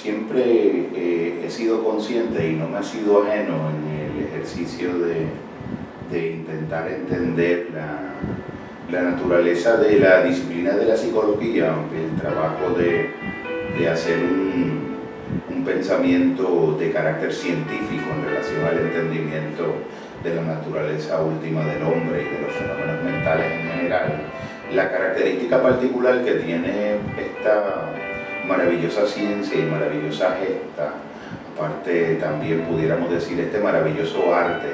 siempre eh, he sido consciente y no me ha sido ajeno en el ejercicio de, intentar entender la, naturaleza de la disciplina de la psicología, el trabajo de, hacer un, un, pensamiento de carácter científico en relación al entendimiento de la naturaleza última del hombre y de los fenómenos mentales en general. La característica particular que tiene esta maravillosa ciencia y maravillosa gesta, aparte también pudiéramos decir este maravilloso arte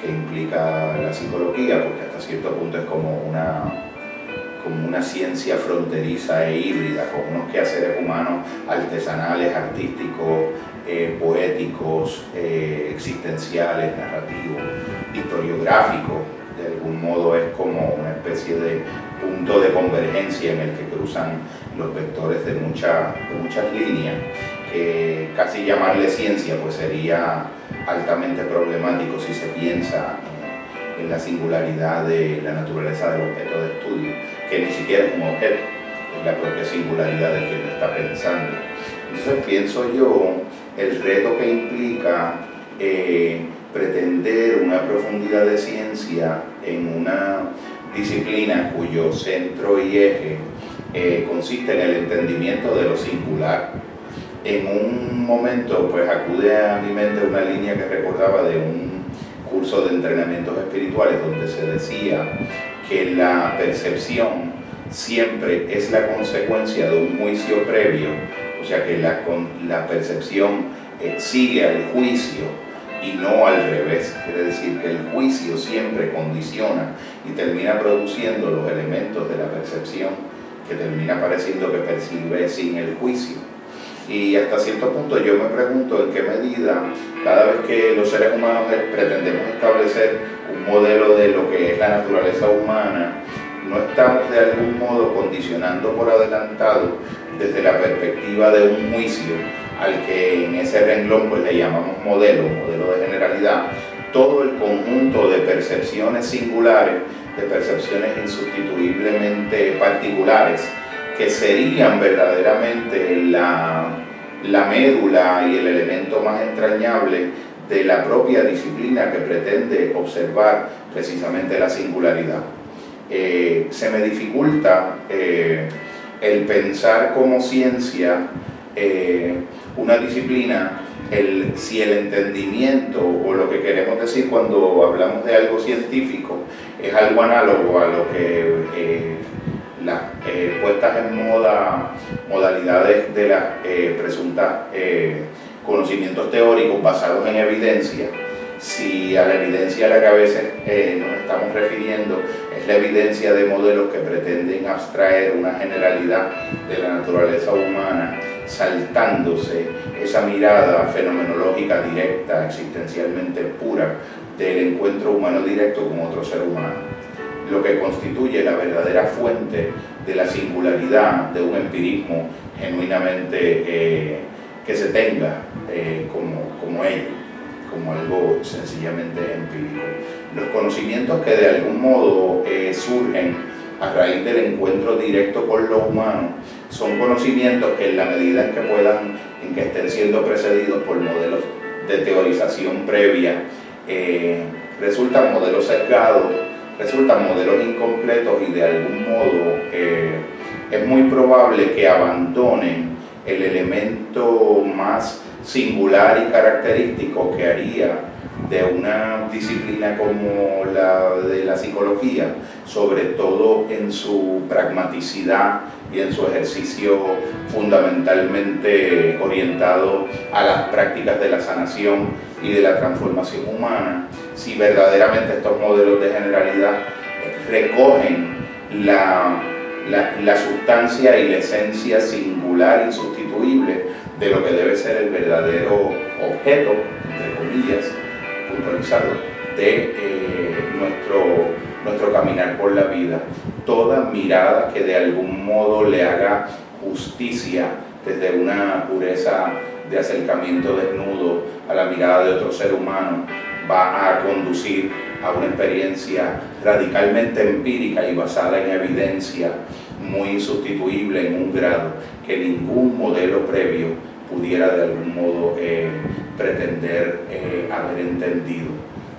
que implica la psicología, porque hasta cierto punto es como una, como una ciencia fronteriza e híbrida, con unos quehaceres humanos artesanales, artísticos, eh, poéticos, eh, existenciales, narrativos, historiográficos, de algún modo es como especie de punto de convergencia en el que cruzan los vectores de, mucha, muchas líneas, que casi llamarle ciencia pues sería altamente problemático si se piensa en la singularidad de la naturaleza del objeto de estudio, que ni siquiera es un objeto, es la propia singularidad de quien lo está pensando. Entonces pienso yo el reto que implica eh, pretender una profundidad de ciencia en una disciplina cuyo centro y eje eh, consiste en el entendimiento de lo singular. En un momento, pues acude a mi mente una línea que recordaba de un curso de entrenamientos espirituales donde se decía que la percepción siempre es la consecuencia de un juicio previo, o sea que la, la percepción eh, sigue al juicio y no al revés. Quiere decir que el juicio siempre condiciona y termina produciendo los elementos de la percepción que termina pareciendo que percibe sin el juicio. Y hasta cierto punto yo me pregunto en qué medida cada vez que los seres humanos pretendemos establecer un modelo de lo que es la naturaleza humana, no estamos de algún modo condicionando por adelantado desde la perspectiva de un juicio al que en ese renglón pues le llamamos modelo, modelo de generalidad, todo el conjunto de percepciones singulares de percepciones insustituiblemente particulares que serían verdaderamente la, la médula y el elemento más entrañable de la propia disciplina que pretende observar precisamente la singularidad. Eh, se me dificulta eh, el pensar como ciencia eh, una disciplina el, si el entendimiento o lo que queremos decir cuando hablamos de algo científico es algo análogo a lo que eh, las eh, puestas en moda, modalidades de las eh, presuntas conocimientos teóricos basados en evidencia, si a la evidencia a la que a veces nos estamos refiriendo es la evidencia de modelos que pretenden abstraer una generalidad de la naturaleza humana, saltándose esa mirada fenomenológica directa, existencialmente pura, del encuentro humano directo con otro ser humano, lo que constituye la verdadera fuente de la singularidad de un empirismo genuinamente eh, que se tenga eh, como, como ello, como algo sencillamente empírico. Los conocimientos que de algún modo eh, surgen a raíz del encuentro directo con lo humano son conocimientos que en la medida en que puedan, en que estén siendo precedidos por modelos de teorización previa, eh, resultan modelos sesgados, resultan modelos incompletos y de algún modo eh, es muy probable que abandonen el elemento más singular y característico que haría de una disciplina como la de la psicología, sobre todo en su pragmaticidad y en su ejercicio fundamentalmente orientado a las prácticas de la sanación y de la transformación humana, si verdaderamente estos modelos de generalidad recogen la, la, sustancia y la esencia singular, insustituible de lo que debe ser el verdadero objeto, entre comillas, puntualizado, de eh, nuestro nuestro caminar por la vida. Toda mirada que de algún modo le haga justicia desde una pureza de acercamiento desnudo a la mirada de otro ser humano va a conducir a una experiencia radicalmente empírica y basada en evidencia muy insustituible en un grado que ningún modelo previo pudiera de algún modo eh, pretender eh, haber entendido.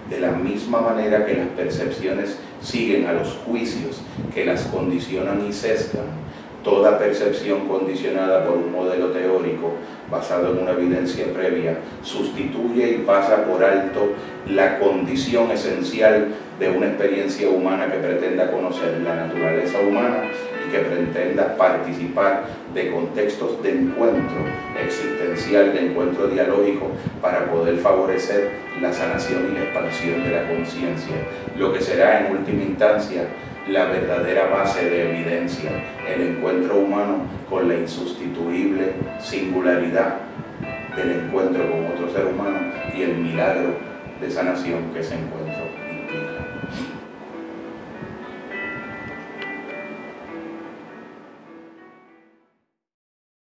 De la misma manera que las percepciones siguen a los juicios que las condicionan y sesgan, toda percepción condicionada por un modelo teórico basado en una evidencia previa sustituye y pasa por alto la condición esencial de una experiencia humana que pretenda conocer la naturaleza humana que pretenda participar de contextos de encuentro existencial, de encuentro dialógico, para poder favorecer la sanación y la expansión de la conciencia, lo que será en última instancia la verdadera base de evidencia, el encuentro humano con la insustituible singularidad del encuentro con otro ser humano y el milagro de sanación que ese encuentro